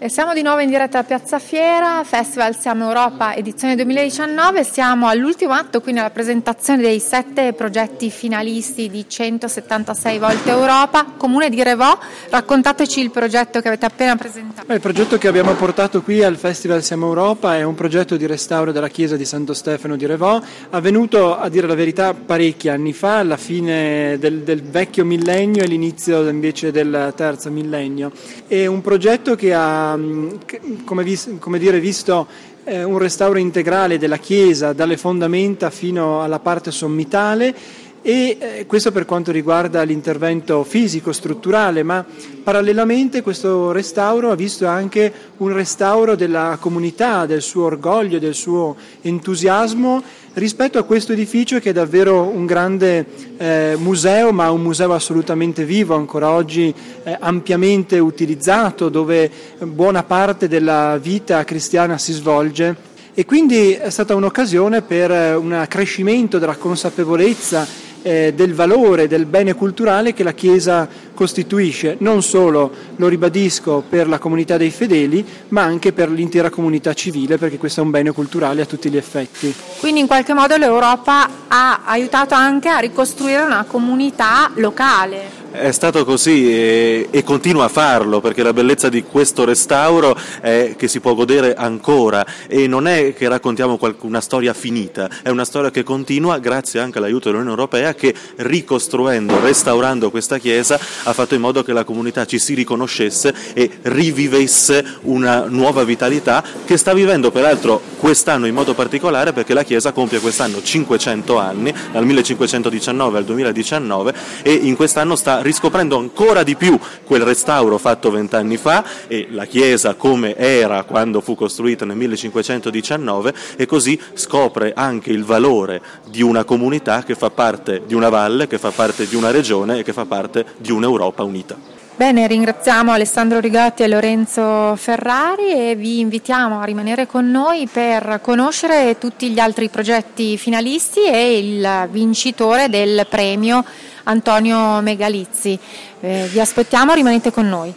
E siamo di nuovo in diretta a Piazza Fiera, Festival Siamo Europa edizione 2019, siamo all'ultimo atto, quindi alla presentazione dei sette progetti finalisti di 176 volte Europa. Comune di Revò, raccontateci il progetto che avete appena presentato. Il progetto che abbiamo portato qui al Festival Siamo Europa è un progetto di restauro della chiesa di Santo Stefano di Revò, avvenuto a dire la verità parecchi anni fa, alla fine del, del vecchio millennio e l'inizio invece del terzo millennio. È un progetto che ha come, vis- come dire, visto eh, un restauro integrale della chiesa dalle fondamenta fino alla parte sommitale e eh, questo per quanto riguarda l'intervento fisico, strutturale, ma parallelamente questo restauro ha visto anche un restauro della comunità, del suo orgoglio, del suo entusiasmo rispetto a questo edificio che è davvero un grande eh, museo, ma un museo assolutamente vivo, ancora oggi eh, ampiamente utilizzato, dove buona parte della vita cristiana si svolge. E quindi è stata un'occasione per un accrescimento della consapevolezza eh, del valore, del bene culturale che la Chiesa costituisce, non solo, lo ribadisco, per la comunità dei fedeli, ma anche per l'intera comunità civile, perché questo è un bene culturale a tutti gli effetti. Quindi in qualche modo l'Europa ha aiutato anche a ricostruire una comunità locale. È stato così e, e, continua a farlo perché la bellezza di questo restauro è che si può godere ancora e non è che raccontiamo una storia finita, è una storia che continua grazie anche all'aiuto dell'Unione Europea che ricostruendo, restaurando questa chiesa ha fatto in modo che la comunità ci si riconoscesse e rivivesse una nuova vitalità che sta vivendo peraltro quest'anno in modo particolare perché la chiesa compie quest'anno 500 anni, dal 1519 al 2019 e in quest'anno sta riscoprendo ancora di più quel restauro fatto vent'anni fa e la chiesa come era quando fu costruita nel 1519 e così scopre anche il valore di una comunità che fa parte di una valle, che fa parte di una regione e che fa parte di un'Europa unita. Bene, ringraziamo Alessandro Rigatti e Lorenzo Ferrari e vi invitiamo a rimanere con noi per conoscere tutti gli altri progetti finalisti e il vincitore del premio Antonio Megalizzi. Eh, vi aspettiamo, rimanete con noi.